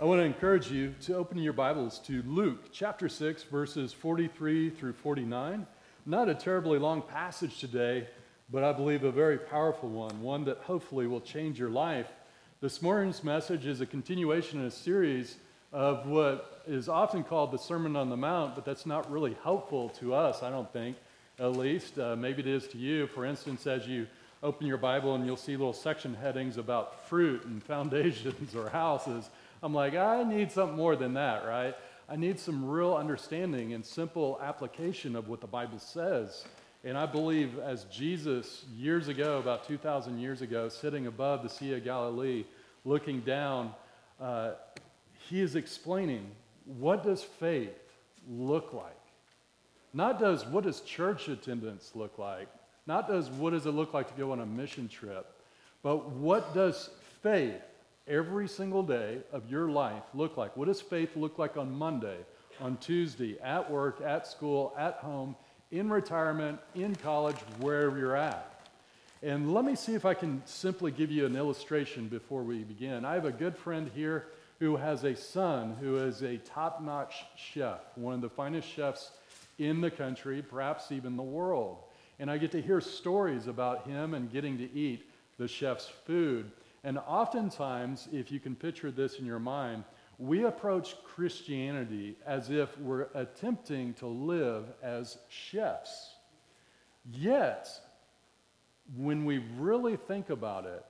I want to encourage you to open your Bibles to Luke chapter 6, verses 43 through 49. Not a terribly long passage today, but I believe a very powerful one, one that hopefully will change your life. This morning's message is a continuation in a series of what is often called the Sermon on the Mount, but that's not really helpful to us, I don't think, at least. Uh, maybe it is to you. For instance, as you open your Bible and you'll see little section headings about fruit and foundations or houses. I'm like, I need something more than that, right? I need some real understanding and simple application of what the Bible says. And I believe as Jesus, years ago, about 2,000 years ago, sitting above the Sea of Galilee, looking down, uh, he is explaining what does faith look like? Not does what does church attendance look like? Not does what does it look like to go on a mission trip, but what does faith every single day of your life look like? What does faith look like on Monday, on Tuesday, at work, at school, at home, in retirement, in college, wherever you're at? And let me see if I can simply give you an illustration before we begin. I have a good friend here who has a son who is a top notch chef, one of the finest chefs in the country, perhaps even the world. And I get to hear stories about him and getting to eat the chef's food. And oftentimes, if you can picture this in your mind, we approach Christianity as if we're attempting to live as chefs. Yet, when we really think about it,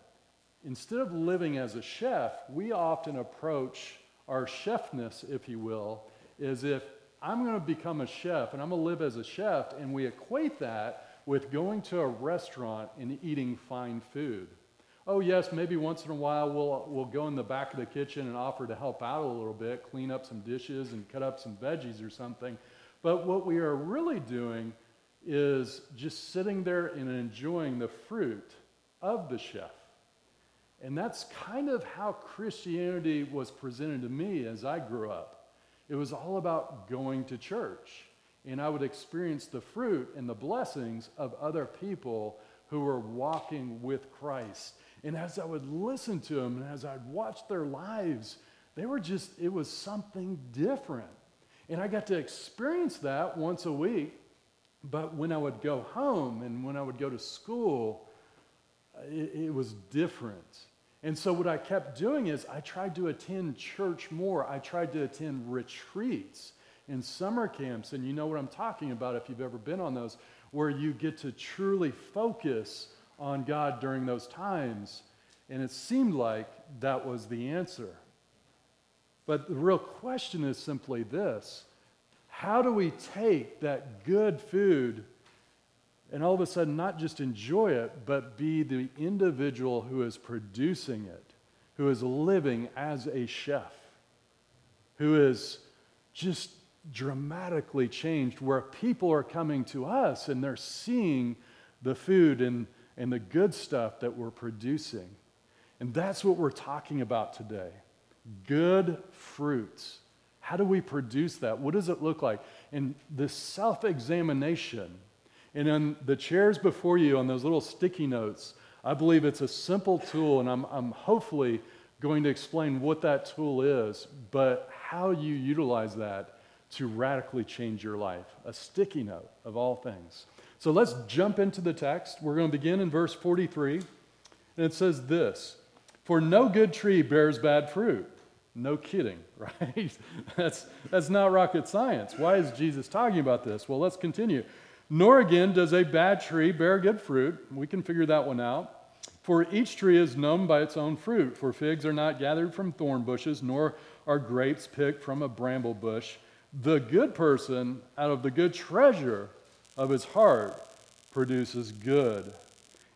instead of living as a chef, we often approach our chefness, if you will, as if I'm going to become a chef and I'm going to live as a chef, and we equate that with going to a restaurant and eating fine food oh, yes, maybe once in a while we'll, we'll go in the back of the kitchen and offer to help out a little bit, clean up some dishes and cut up some veggies or something. But what we are really doing is just sitting there and enjoying the fruit of the chef. And that's kind of how Christianity was presented to me as I grew up. It was all about going to church. And I would experience the fruit and the blessings of other people who were walking with Christ. And as I would listen to them and as I'd watch their lives, they were just, it was something different. And I got to experience that once a week. But when I would go home and when I would go to school, it, it was different. And so what I kept doing is I tried to attend church more. I tried to attend retreats and summer camps. And you know what I'm talking about if you've ever been on those, where you get to truly focus on God during those times. And it seemed like that was the answer. But the real question is simply this How do we take that good food and all of a sudden not just enjoy it, but be the individual who is producing it, who is living as a chef, who is just dramatically changed, where people are coming to us and they're seeing the food and and the good stuff that we're producing. And that's what we're talking about today good fruits. How do we produce that? What does it look like? And this self examination, and on the chairs before you, on those little sticky notes, I believe it's a simple tool, and I'm, I'm hopefully going to explain what that tool is, but how you utilize that to radically change your life. A sticky note of all things. So let's jump into the text. We're going to begin in verse 43. And it says this For no good tree bears bad fruit. No kidding, right? that's, that's not rocket science. Why is Jesus talking about this? Well, let's continue. Nor again does a bad tree bear good fruit. We can figure that one out. For each tree is known by its own fruit. For figs are not gathered from thorn bushes, nor are grapes picked from a bramble bush. The good person out of the good treasure of his heart produces good.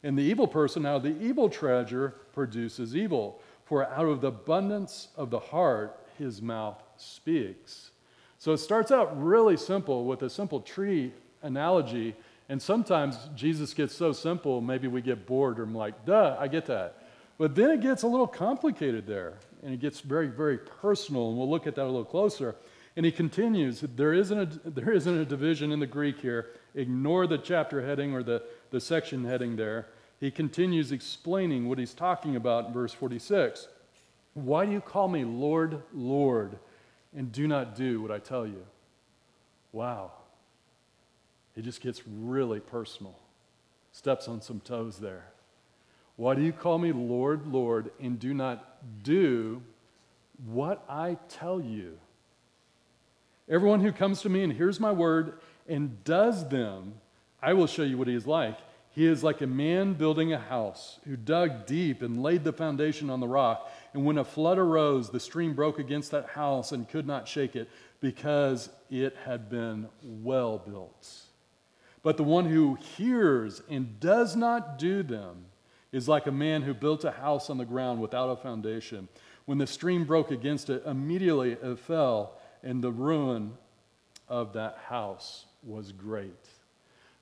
And the evil person of the evil treasure produces evil. For out of the abundance of the heart, his mouth speaks. So it starts out really simple with a simple tree analogy. And sometimes Jesus gets so simple, maybe we get bored or I'm like, duh, I get that. But then it gets a little complicated there. And it gets very, very personal. And we'll look at that a little closer. And he continues, there isn't a, there isn't a division in the Greek here. Ignore the chapter heading or the, the section heading there. He continues explaining what he's talking about in verse 46. Why do you call me Lord, Lord, and do not do what I tell you? Wow. It just gets really personal. Steps on some toes there. Why do you call me Lord, Lord, and do not do what I tell you? Everyone who comes to me and hears my word and does them, I will show you what he is like. He is like a man building a house who dug deep and laid the foundation on the rock. And when a flood arose, the stream broke against that house and could not shake it because it had been well built. But the one who hears and does not do them is like a man who built a house on the ground without a foundation. When the stream broke against it, immediately it fell, and the ruin of that house was great.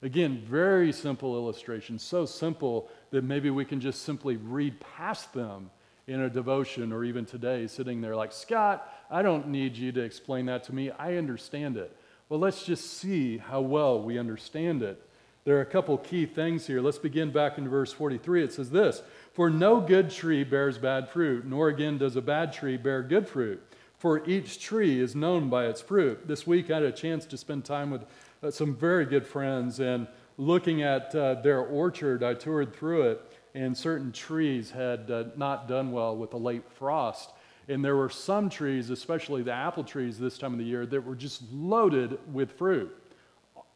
Again, very simple illustration, so simple that maybe we can just simply read past them in a devotion or even today, sitting there like, Scott, I don't need you to explain that to me. I understand it. Well, let's just see how well we understand it. There are a couple key things here. Let's begin back in verse 43. It says this For no good tree bears bad fruit, nor again does a bad tree bear good fruit. For each tree is known by its fruit. This week I had a chance to spend time with uh, some very good friends and looking at uh, their orchard, I toured through it, and certain trees had uh, not done well with the late frost. And there were some trees, especially the apple trees this time of the year, that were just loaded with fruit.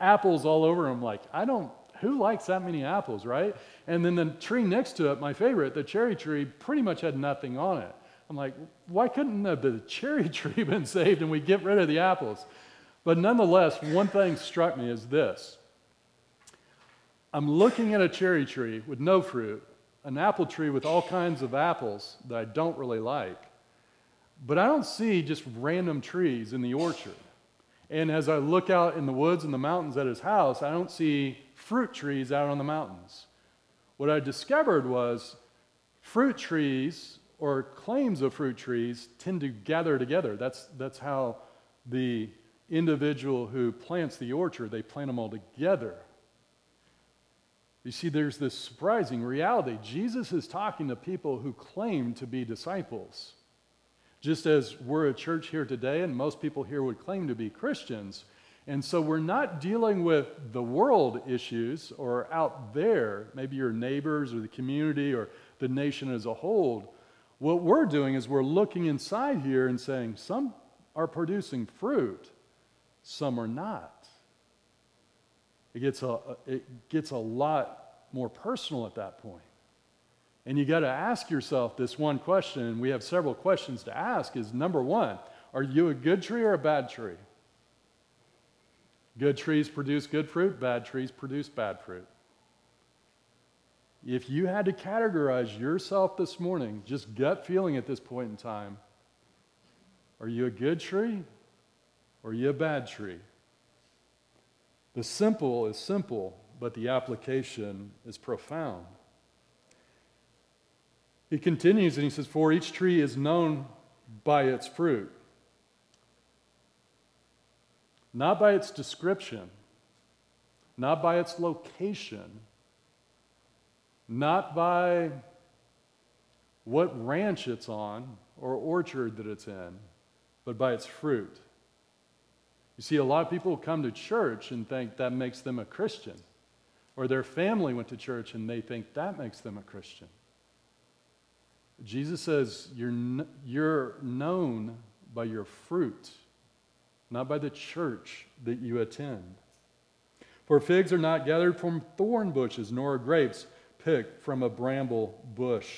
Apples all over them. Like, I don't, who likes that many apples, right? And then the tree next to it, my favorite, the cherry tree, pretty much had nothing on it. I'm like, why couldn't the, cherry tree been saved and we get rid of the apples? But nonetheless, one thing struck me is this I'm looking at a cherry tree with no fruit, an apple tree with all kinds of apples that I don't really like, but I don't see just random trees in the orchard. And as I look out in the woods and the mountains at his house, I don't see fruit trees out on the mountains. What I discovered was fruit trees or claims of fruit trees tend to gather together. That's, that's how the individual who plants the orchard, they plant them all together. You see, there's this surprising reality. Jesus is talking to people who claim to be disciples. Just as we're a church here today, and most people here would claim to be Christians. And so we're not dealing with the world issues or out there, maybe your neighbors or the community or the nation as a whole. What we're doing is we're looking inside here and saying, some are producing fruit, some are not. It gets a, it gets a lot more personal at that point. And you got to ask yourself this one question, and we have several questions to ask is number one, are you a good tree or a bad tree? Good trees produce good fruit, bad trees produce bad fruit. If you had to categorize yourself this morning, just gut feeling at this point in time, are you a good tree or are you a bad tree? The simple is simple, but the application is profound. He continues and he says, For each tree is known by its fruit, not by its description, not by its location not by what ranch it's on or orchard that it's in, but by its fruit. You see, a lot of people come to church and think that makes them a Christian, or their family went to church and they think that makes them a Christian. Jesus says you're, n- you're known by your fruit, not by the church that you attend. For figs are not gathered from thorn bushes, nor grapes picked from a bramble bush.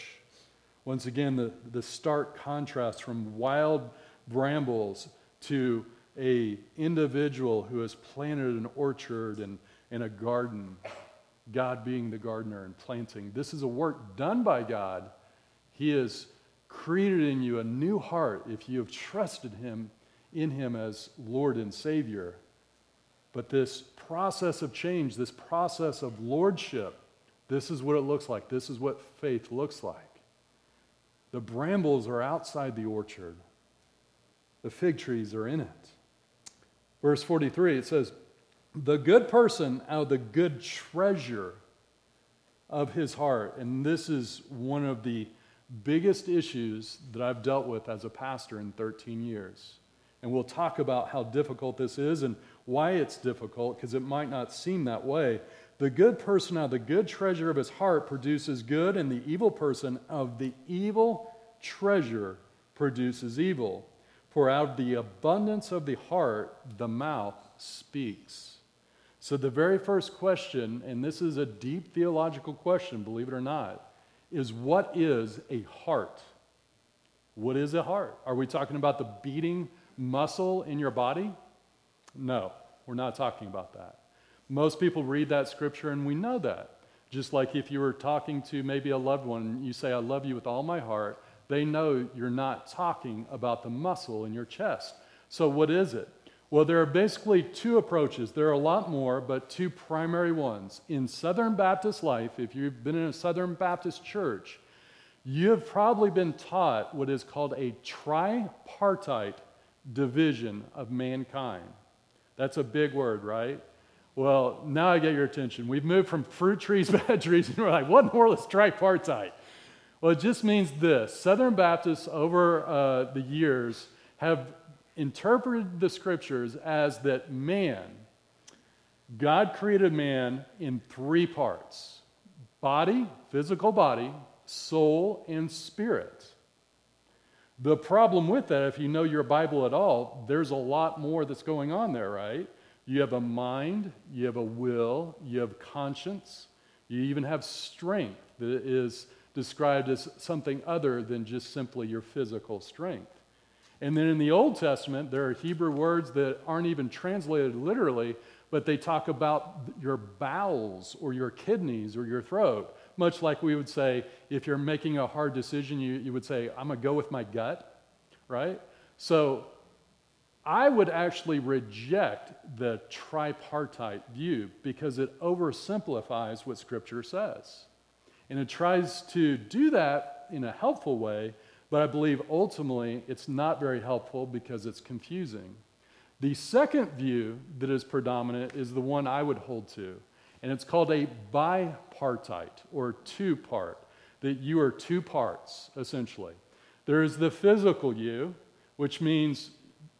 Once again, the, the stark contrast from wild brambles to a individual who has planted an orchard and, and a garden, God being the gardener and planting. This is a work done by God. He has created in you a new heart if you have trusted Him in Him as Lord and Savior. But this process of change, this process of lordship, this is what it looks like. This is what faith looks like. The brambles are outside the orchard, the fig trees are in it. Verse 43, it says, The good person out of the good treasure of his heart. And this is one of the biggest issues that I've dealt with as a pastor in 13 years. And we'll talk about how difficult this is and why it's difficult, because it might not seem that way. The good person out of the good treasure of his heart produces good, and the evil person of the evil treasure produces evil. For out of the abundance of the heart, the mouth speaks. So, the very first question, and this is a deep theological question, believe it or not, is what is a heart? What is a heart? Are we talking about the beating muscle in your body? No, we're not talking about that. Most people read that scripture and we know that. Just like if you were talking to maybe a loved one, you say, I love you with all my heart, they know you're not talking about the muscle in your chest. So, what is it? Well, there are basically two approaches. There are a lot more, but two primary ones. In Southern Baptist life, if you've been in a Southern Baptist church, you have probably been taught what is called a tripartite division of mankind. That's a big word, right? Well, now I get your attention. We've moved from fruit trees, bad trees, and we're like, what in the world is tripartite? Well, it just means this Southern Baptists over uh, the years have interpreted the scriptures as that man, God created man in three parts body, physical body, soul, and spirit. The problem with that, if you know your Bible at all, there's a lot more that's going on there, right? You have a mind, you have a will, you have conscience, you even have strength that is described as something other than just simply your physical strength. And then in the Old Testament, there are Hebrew words that aren't even translated literally, but they talk about your bowels or your kidneys or your throat. Much like we would say, if you're making a hard decision, you, you would say, I'm going to go with my gut, right? So I would actually reject the tripartite view because it oversimplifies what Scripture says. And it tries to do that in a helpful way but I believe ultimately it's not very helpful because it's confusing. The second view that is predominant is the one I would hold to, and it's called a bipartite or two part, that you are two parts, essentially. There is the physical you, which means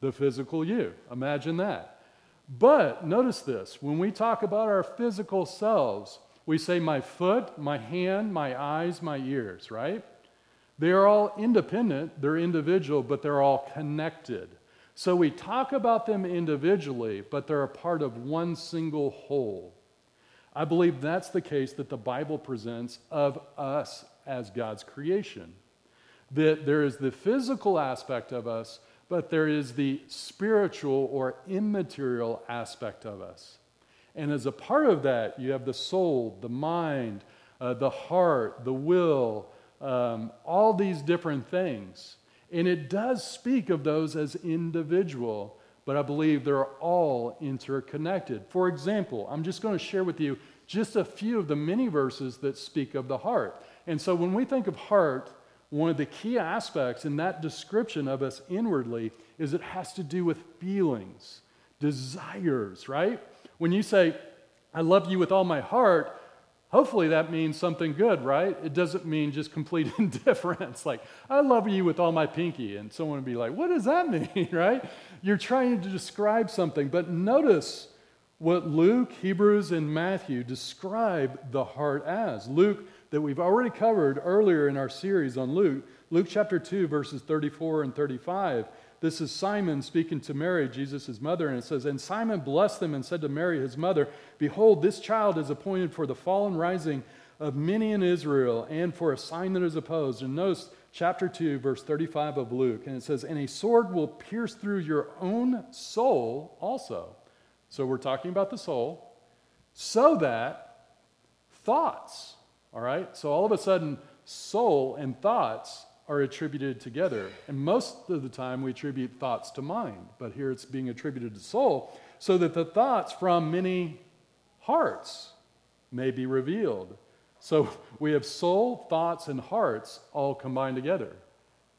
the physical you. Imagine that. But notice this when we talk about our physical selves, we say my foot, my hand, my eyes, my ears, right? They are all independent, they're individual, but they're all connected. So we talk about them individually, but they're a part of one single whole. I believe that's the case that the Bible presents of us as God's creation. That there is the physical aspect of us, but there is the spiritual or immaterial aspect of us. And as a part of that, you have the soul, the mind, uh, the heart, the will, um, all these different things. And it does speak of those as individual, but I believe they're all interconnected. For example, I'm just going to share with you just a few of the many verses that speak of the heart. And so when we think of heart, one of the key aspects in that description of us inwardly is it has to do with feelings, desires, right? When you say, I love you with all my heart, Hopefully that means something good, right? It doesn't mean just complete indifference. Like, I love you with all my pinky. And someone would be like, what does that mean, right? You're trying to describe something. But notice what Luke, Hebrews, and Matthew describe the heart as. Luke, that we've already covered earlier in our series on Luke, Luke chapter 2, verses 34 and 35 this is Simeon speaking to Mary, Jesus' mother, and it says, And Simeon blessed them and said to Mary, his mother, Behold, this child is appointed for the fall and rising of many in Israel, and for a sign that is opposed. And notice chapter 2, verse 35 of Luke, and it says, And a sword will pierce through your own soul also. So we're talking about the soul, so that thoughts, all right? So all of a sudden, soul and thoughts are attributed together. And most of the time, we attribute thoughts to mind, but here it's being attributed to soul, so that the thoughts from many hearts may be revealed. So we have soul, thoughts, and hearts all combined together.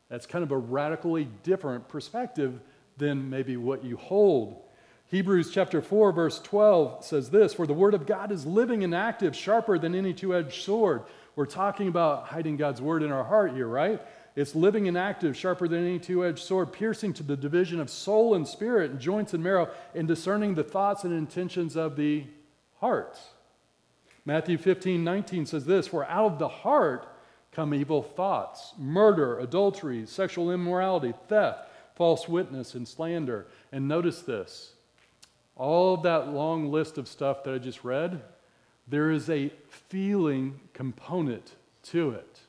That's kind of a radically different perspective than maybe what you hold. Hebrews chapter 4, verse 12 says this For the word of God is living and active, sharper than any two edged sword We're talking about hiding God's word in our heart here, right? It's living and active, sharper than any two edged sword, piercing to the division of soul and spirit, and joints and marrow, and discerning the thoughts and intentions of the heart. Matthew 15, 19 says this For out of the heart come evil thoughts, murder, adultery, sexual immorality, theft, false witness, and slander. And notice this all of that long list of stuff that I just read, there is a feeling component to it.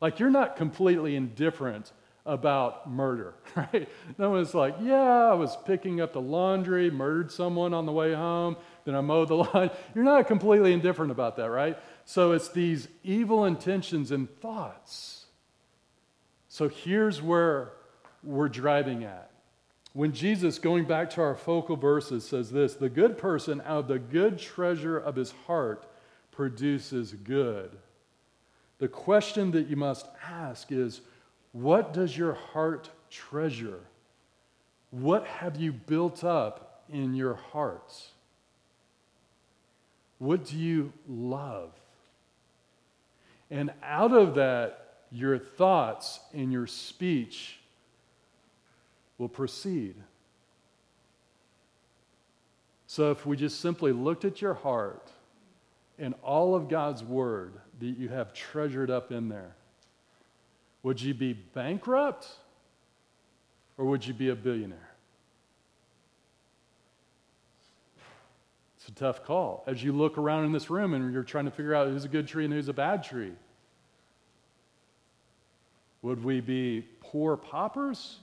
Like you're not completely indifferent about murder, right? No one's like, yeah, I was picking up the laundry, murdered someone on the way home, then I mowed the lawn. You're not completely indifferent about that, right? So it's these evil intentions and thoughts. So here's where we're driving at. When Jesus, going back to our focal verses, says this the good person out of the good treasure of his heart produces good. The question that you must ask is what does your heart treasure? What have you built up in your hearts? What do you love? And out of that, your thoughts and your speech will proceed. So if we just simply looked at your heart and all of God's word that you have treasured up in there, would you be bankrupt or would you be a billionaire? It's a tough call. As you look around in this room and you're trying to figure out who's a good tree and who's a bad tree, would we be poor paupers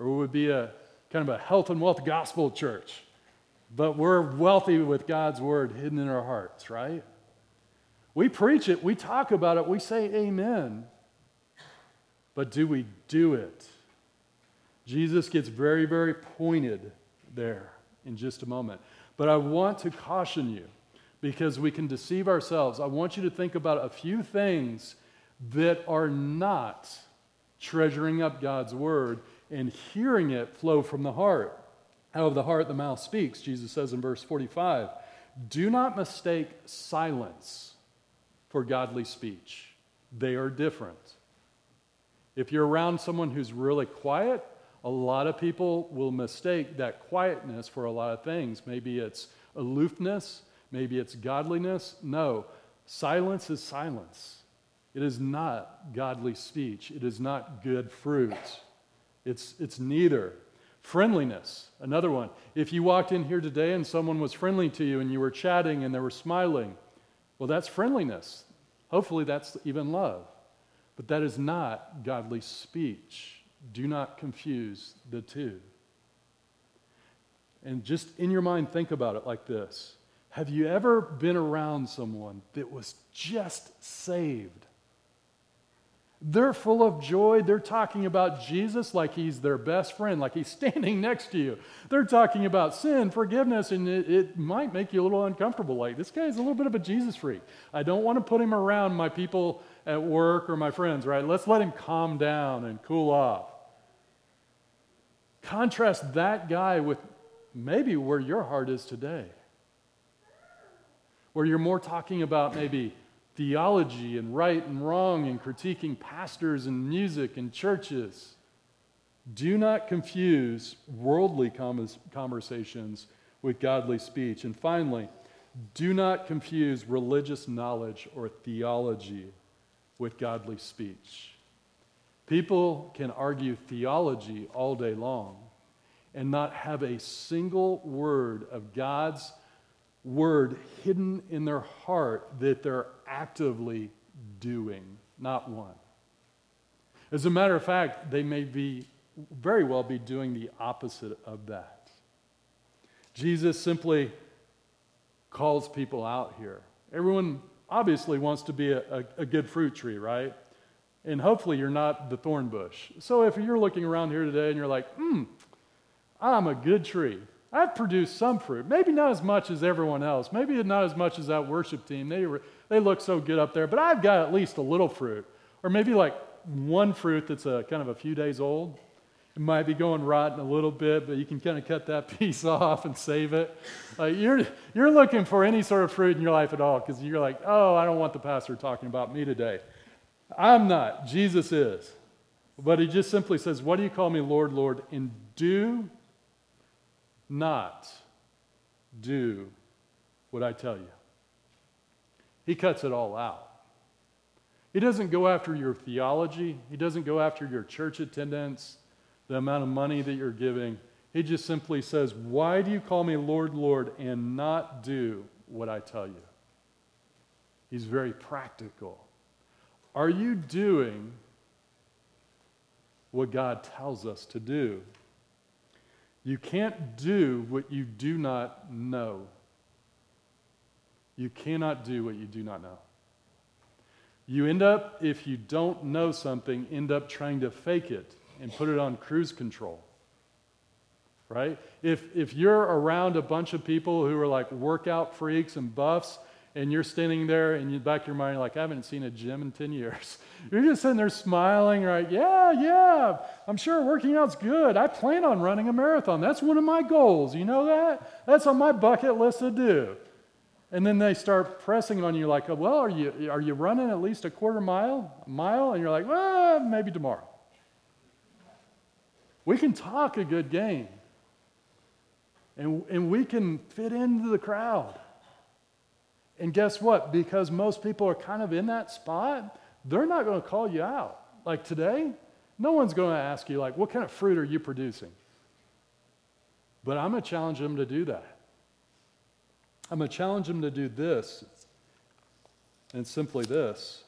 or would be a kind of a health and wealth gospel church? But we're wealthy with God's word hidden in our hearts, right? We preach it, we talk about it, we say amen. But do we do it? Jesus gets very, very pointed there in just a moment. But I want to caution you because we can deceive ourselves. I want you to think about a few things that are not treasuring up God's word and hearing it flow from the heart. Out of the heart, the mouth speaks, Jesus says in verse 45. Do not mistake silence for godly speech, they are different. If you're around someone who's really quiet, a lot of people will mistake that quietness for a lot of things. Maybe it's aloofness, maybe it's godliness. No, silence is silence. It is not godly speech, it is not good fruit. It's, it's neither. Friendliness, another one. If you walked in here today and someone was friendly to you and you were chatting and they were smiling, well, that's friendliness. Hopefully, that's even love. But that is not godly speech. Do not confuse the two. And just in your mind, think about it like this Have you ever been around someone that was just saved? They're full of joy. They're talking about Jesus like he's their best friend, like he's standing next to you. They're talking about sin, forgiveness, and it, it, might make you a little uncomfortable. Like, this guy's a little bit of a Jesus freak. I don't want to put him around my people at work or my friends, right? Let's let him calm down and cool off. Contrast that guy with maybe where your heart is today, where you're more talking about maybe theology and right and wrong and critiquing pastors and music and churches. Do not confuse worldly conversations with godly speech. And finally, do not confuse religious knowledge or theology with godly speech. People can argue theology all day long and not have a single word of God's word hidden in their heart that they're actively doing. Not one. As a matter of fact, they may be very well be doing the opposite of that. Jesus simply calls people out here. Everyone obviously wants to be a, a, a good fruit tree, right? And hopefully you're not the thorn bush. So if you're looking around here today and you're like, hmm, I'm a good tree. I've produced some fruit. Maybe not as much as everyone else. Maybe not as much as that worship team. They, were, they look so good up there, but I've got at least a little fruit. Or maybe like one fruit that's a, kind of a few days old. It might be going rotten a little bit, but you can kind of cut that piece off and save it. You're, you're looking for any sort of fruit in your life at all because you're like, oh, I don't want the pastor talking about me today. I'm not. Jesus is. But he just simply says, What do you call me, Lord, Lord? And do not do what I tell you. He cuts it all out. He doesn't go after your theology, he doesn't go after your church attendance, the amount of money that you're giving. He just simply says, Why do you call me Lord, Lord, and not do what I tell you? He's very practical. Are you doing what God tells us to do? You can't do what you do not know. You cannot do what you do not know. You end up, if you don't know something, end up trying to fake it and put it on cruise control. Right? If, if you're around a bunch of people who are like workout freaks and buffs, and you're standing there and in the back of your mind, like, I haven't seen a gym in 10 years. You're just sitting there smiling, right? Yeah, yeah, I'm sure working out's good. I plan on running a marathon. That's one of my goals. You know that? That's on my bucket list to do. And then they start pressing on you like, well, are you, are you running at least a quarter mile, a mile? And you're like, well, maybe tomorrow. We can talk a good game. And, and we can fit into the crowd. And guess what? Because most people are kind of in that spot, they're not going to call you out. Like today, no one's going to ask you, like, what kind of fruit are you producing? But I'm going to challenge them to do that. I'm going to challenge them to do this, and simply this.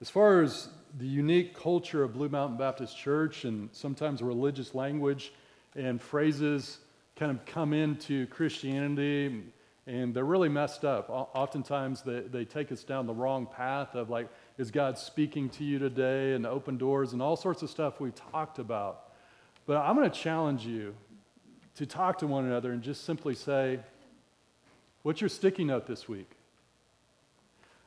As far as the unique culture of Blue Mountain Baptist Church and sometimes religious language and phrases kind of come into Christianity and they're really messed up. Oftentimes, they, they take us down the wrong path of like, is God speaking to you today, and open doors, and all sorts of stuff we've talked about. But I'm going to challenge you to talk to one another and just simply say, What's your sticky note this week?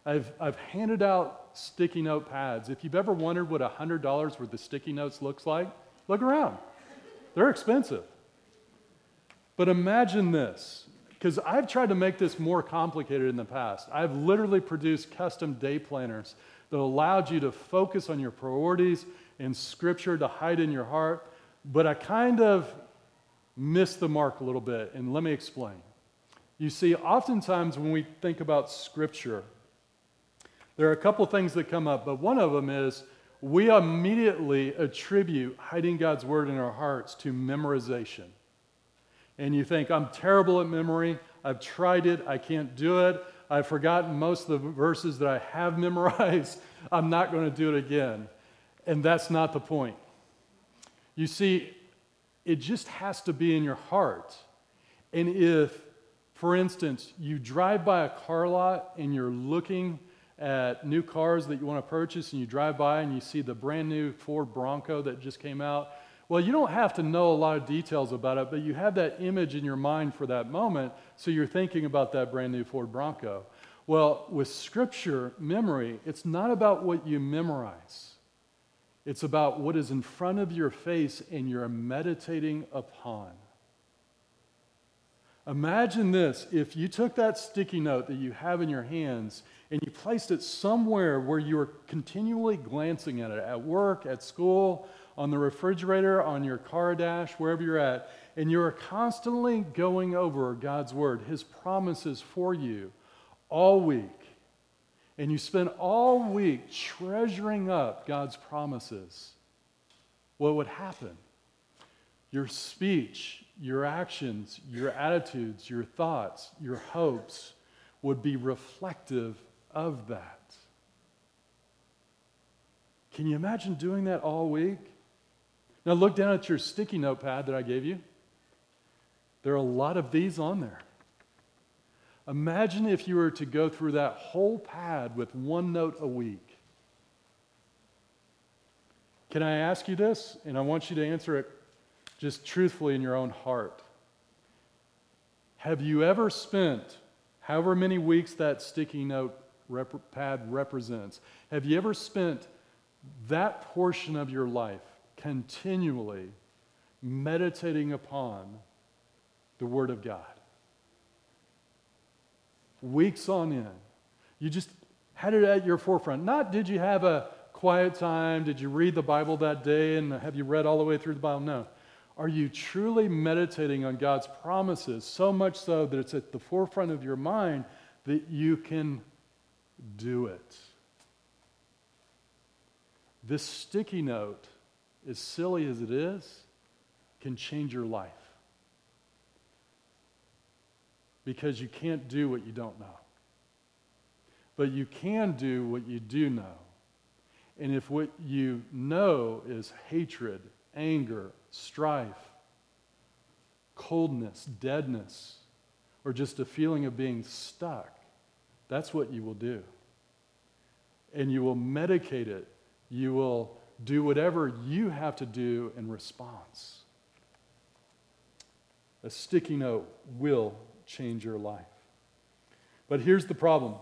I've, I've handed out sticky note pads. If you've ever wondered what $100 worth of sticky notes looks like, look around. They're expensive. But imagine this because I've tried to make this more complicated in the past. I've literally produced custom day planners that allowed you to focus on your priorities and scripture to hide in your heart. But I kind of missed the mark a little bit, and let me explain. You see, oftentimes when we think about scripture, there are a couple things that come up, but one of them is we immediately attribute hiding God's word in our hearts to memorization and you think, I'm terrible at memory, I've tried it, I can't do it, I've forgotten most of the verses that I have memorized, I'm not going to do it again. And that's not the point. You see, it just has to be in your heart. And if, for instance, you drive by a car lot and you're looking at new cars that you want to purchase, and you drive by and you see the brand new Ford Bronco that just came out, well, you don't have to know a lot of details about it, but you have that image in your mind for that moment, so you're thinking about that brand new Ford Bronco. Well, with scripture memory, it's not about what you memorize. It's about what is in front of your face and you're meditating upon. Imagine this if you took that sticky note that you have in your hands and you placed it somewhere where you were continually glancing at it at work, at school, on the refrigerator, on your car dash, wherever you're at, and you're constantly going over God's word, His promises for you all week, and you spend all week treasuring up God's promises, what would happen? Your speech, your actions, your attitudes, your thoughts, your hopes would be reflective of that. Can you imagine doing that all week? Now, look down at your sticky notepad that I gave you. There are a lot of these on there. Imagine if you were to go through that whole pad with one note a week. Can I ask you this? And I want you to answer it just truthfully in your own heart. Have you ever spent however many weeks that sticky note rep- pad represents? Have you ever spent that portion of your life continually meditating upon the Word of God. Weeks on end. You just had it at your forefront. Not did you have a quiet time, did you read the Bible that day, and have you read all the way through the Bible? No. Are you truly meditating on God's promises so much so that it's at the forefront of your mind that you can do it? This sticky note, as silly as it is, can change your life. Because you can't do what you don't know. But you can do what you do know. And if what you know is hatred, anger, strife, coldness, deadness, or just a feeling of being stuck, that's what you will do. And you will medicate it. You will do whatever you have to do in response. A sticky note will change your life. But here's the problem,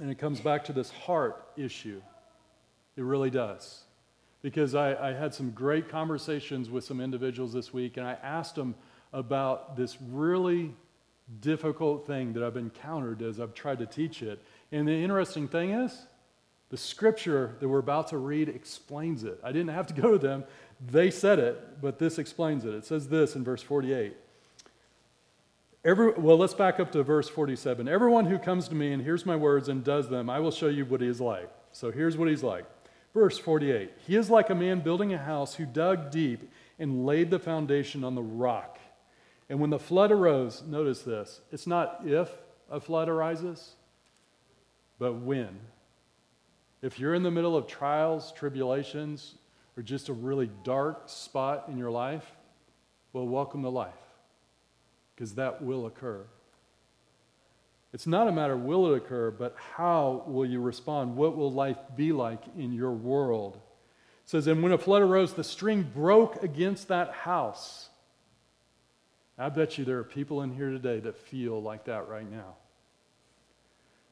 and it comes back to this heart issue. It really does because I, I, had some great conversations with some individuals this week, and I asked them about this really difficult thing that I've encountered as I've tried to teach it. And the interesting thing is, the scripture that we're about to read explains it. I didn't have to go to them, they said it, but this explains it. It says this in verse 48. Every, well, let's back up to verse 47. Everyone who comes to me and hears my words and does them, I will show you what he is like. So here's what he's like. Verse 48 He is like a man building a house who dug deep and laid the foundation on the rock. And when the flood arose, notice this it's not if a flood arises, but when. If you're in the middle of trials, tribulations, or just a really dark spot in your life, well, welcome to life, because that will occur. It's not a matter will it occur, but how will you respond? What will life be like in your world? It says, And when a flood arose, the string broke against that house. I bet you there are people in here today that feel like that right now.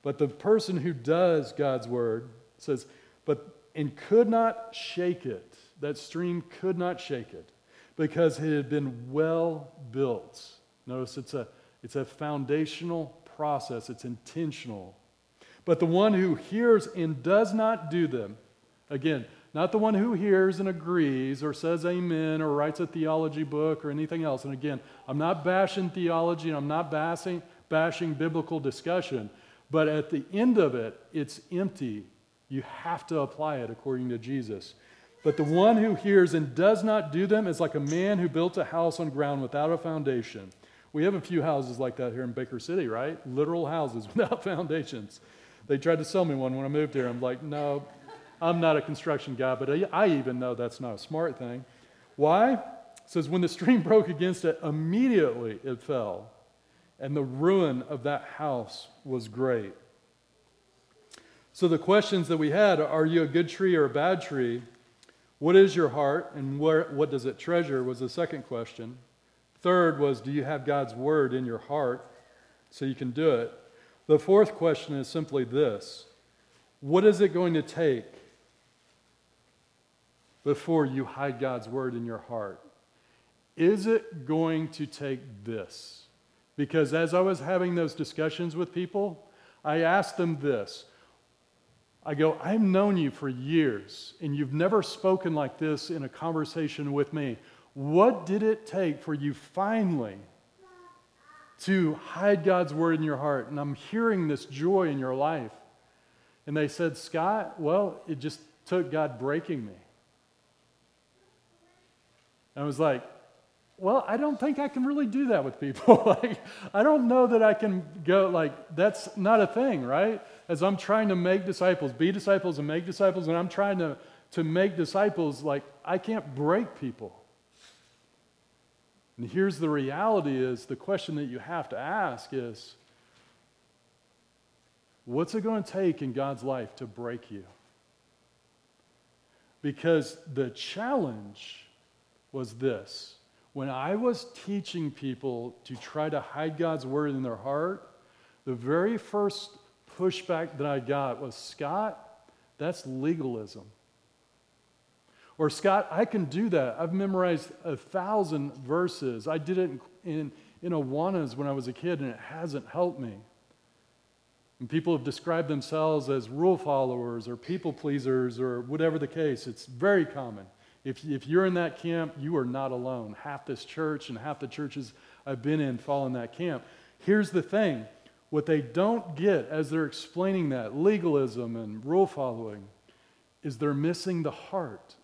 But the person who does God's word says, but and could not shake it. That stream could not shake it because it had been well built. Notice it's a, it's a foundational process, it's intentional. But the one who hears and does not do them, again, not the one who hears and agrees or says amen or writes a theology book or anything else. And again, I'm not bashing theology and I'm not bashing, bashing biblical discussion, but at the end of it, it's empty. You have to apply it according to Jesus. But the one who hears and does not do them is like a man who built a house on ground without a foundation. We have a few houses like that here in Baker City, right? Literal houses without foundations. They tried to sell me one when I moved here. I'm like, no, I'm not a construction guy, but I even know that's not a smart thing. Why? It says, when the stream broke against it, immediately it fell, and the ruin of that house was great. So, the questions that we had are you a good tree or a bad tree? What is your heart, and where, what does it treasure? was the second question. Third was, do you have God's word in your heart so you can do it? The fourth question is simply this What is it going to take before you hide God's word in your heart? Is it going to take this? Because as I was having those discussions with people, I asked them this. I go, I've known you for years, and you've never spoken like this in a conversation with me. What did it take for you finally to hide God's word in your heart? And I'm hearing this joy in your life. And they said, Scott, well, it just took God breaking me. And I was like, well, I don't think I can really do that with people. like, I don't know that I can go, like, that's not a thing, right? As I'm trying to make disciples, be disciples and make disciples, and I'm trying to, to make disciples, like, I can't break people. And here's the reality is the question that you have to ask is what's it going to take in God's life to break you? Because the challenge was this. When I was teaching people to try to hide God's word in their heart, the very first pushback that I got was Scott, that's legalism. Or, Scott, I can do that. I've memorized a thousand verses. I did it in, in, Awanas when I was a kid, and it hasn't helped me. And people have described themselves as rule followers or people pleasers or whatever the case. It's very common. If, if you're in that camp, you are not alone. Half this church and half the churches I've been in fall in that camp. Here's the thing what they don't get as they're explaining that, legalism and rule following, is they're missing the heart.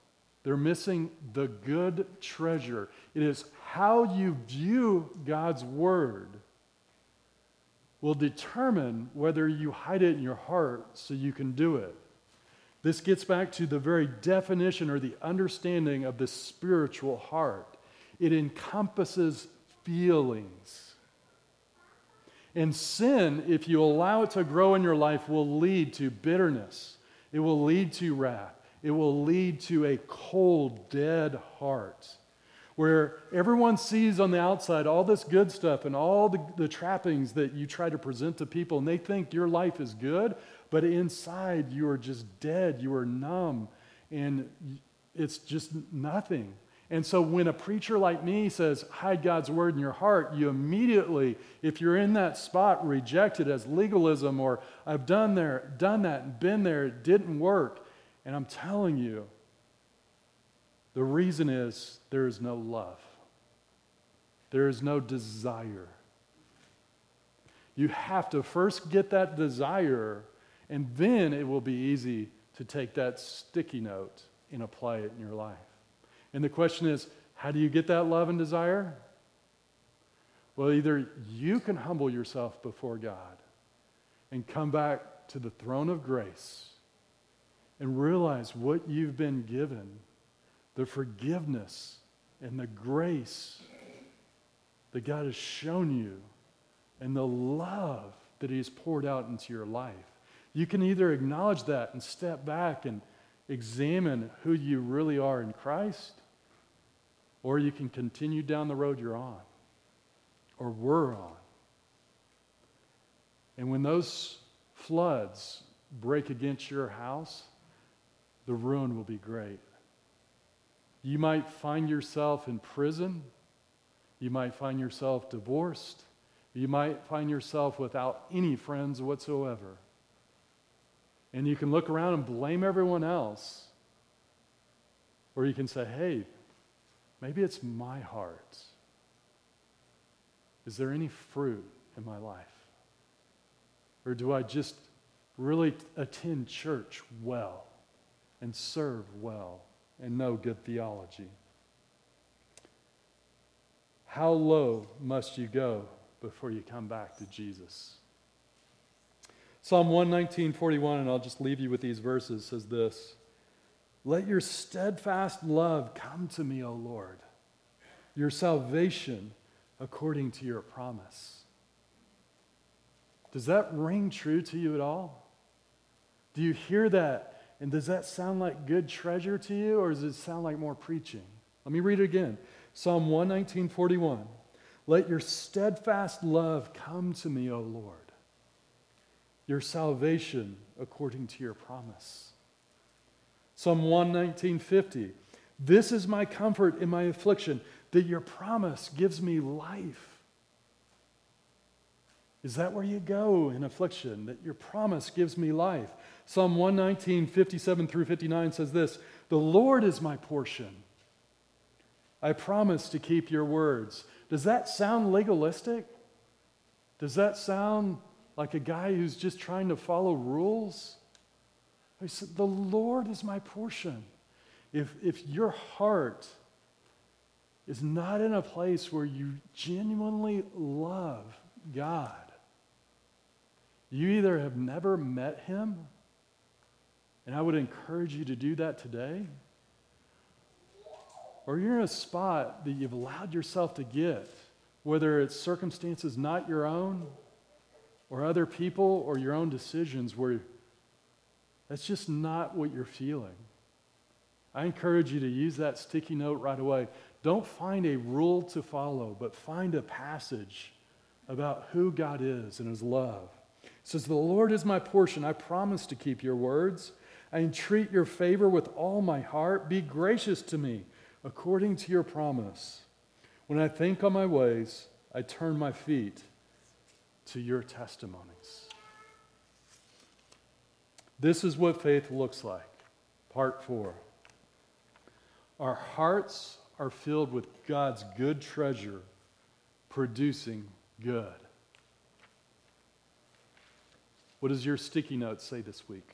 They're missing the good treasure. It is how you view God's word will determine whether you hide it in your heart so you can do it. This gets back to the very definition or the understanding of the spiritual heart. It encompasses feelings. And sin, if you allow it to grow in your life, will lead to bitterness. It will lead to wrath. It will lead to a cold, dead heart where everyone sees on the outside all this good stuff and all the, the, trappings that you try to present to people, and they think your life is good, but inside you are just dead, you are numb, and it's just nothing. And so when a preacher like me says, hide God's word in your heart, you immediately, if you're in that spot, reject it as legalism or I've done there, done that and been there, it didn't work. And I'm telling you, the reason is there is no love. There is no desire. You have to first get that desire, and then it will be easy to take that sticky note and apply it in your life. And the question is how do you get that love and desire? Well, either you can humble yourself before God and come back to the throne of grace and realize what you've been given the forgiveness and the grace that God has shown you and the love that He's poured out into your life. You can either acknowledge that and step back and examine who you really are in Christ, or you can continue down the road you're on, or we're on. And when those floods break against your house, the ruin will be great. You might find yourself in prison. You might find yourself divorced. You might find yourself without any friends whatsoever. And you can look around and blame everyone else. Or you can say, hey, maybe it's my heart. Is there any fruit in my life? Or do I just really attend church well? And serve well and know good theology. How low must you go before you come back to Jesus? Psalm 119:41 and I'll just leave you with these verses says this. Let your steadfast love come to me, O Lord. Your salvation according to your promise. Does that ring true to you at all? Do you hear that and does that sound like good treasure to you, or does it sound like more preaching? Let me read it again Psalm 119, 41. Let your steadfast love come to me, O Lord, your salvation according to your promise. Psalm 119, 50. This is my comfort in my affliction, that your promise gives me life. Is that where you go in affliction? That your promise gives me life? Psalm 119, 57 through 59 says this The Lord is my portion. I promise to keep your words. Does that sound legalistic? Does that sound like a guy who's just trying to follow rules? He said, The Lord is my portion. If, if your heart is not in a place where you genuinely love God, you either have never met him, and I would encourage you to do that today, or you're in a spot that you've allowed yourself to get, whether it's circumstances not your own, or other people, or your own decisions, where that's just not what you're feeling. I encourage you to use that sticky note right away. Don't find a rule to follow, but find a passage about who God is and his love says, The Lord is my portion. I promise to keep your words. I entreat your favor with all my heart. Be gracious to me according to your promise. When I think on my ways, I turn my feet to your testimonies. This is what faith looks like. Part four. Our hearts are filled with God's good treasure, producing good. What does your sticky note say this week?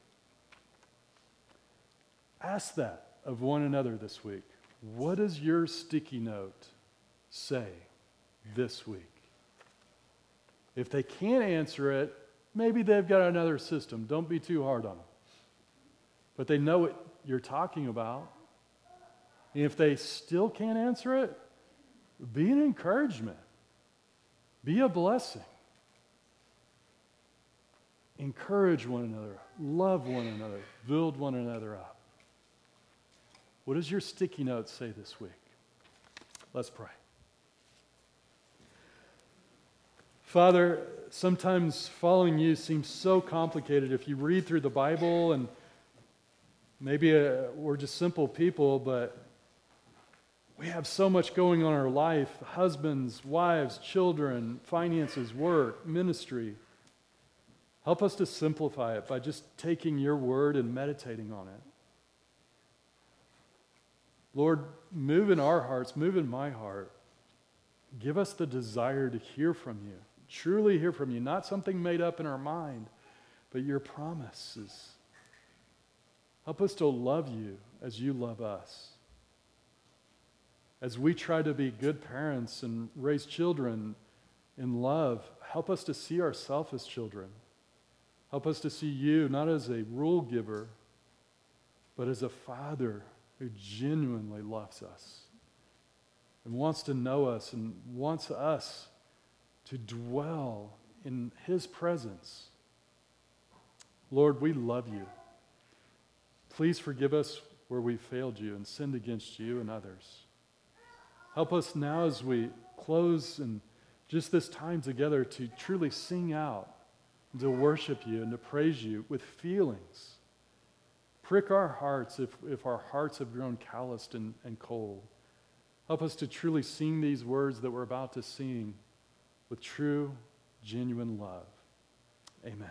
Ask that of one another this week. What does your sticky note say this week? If they can't answer it, maybe they've got another system. Don't be too hard on them. But they know what you're talking about. And if they still can't answer it, be an encouragement, be a blessing. Encourage one another, love one another, build one another up. What does your sticky note say this week? Let's pray. Father, sometimes following you seems so complicated. If you read through the Bible, and maybe uh, we're just simple people, but we have so much going on in our life husbands, wives, children, finances, work, ministry. Help us to simplify it by just taking your word and meditating on it. Lord, move in our hearts, move in my heart. Give us the desire to hear from you, truly hear from you, not something made up in our mind, but your promises. Help us to love you as you love us. As we try to be good parents and raise children in love, help us to see ourselves as children. Help us to see you not as a rule giver, but as a father who genuinely loves us and wants to know us and wants us to dwell in his presence. Lord, we love you. Please forgive us where we failed you and sinned against you and others. Help us now as we close and just this time together to truly sing out, to worship you and to praise you with feelings Prick our hearts if, if our hearts have grown calloused and, and cold. Help us to truly sing these words that we're about to sing with true, genuine love. Amen.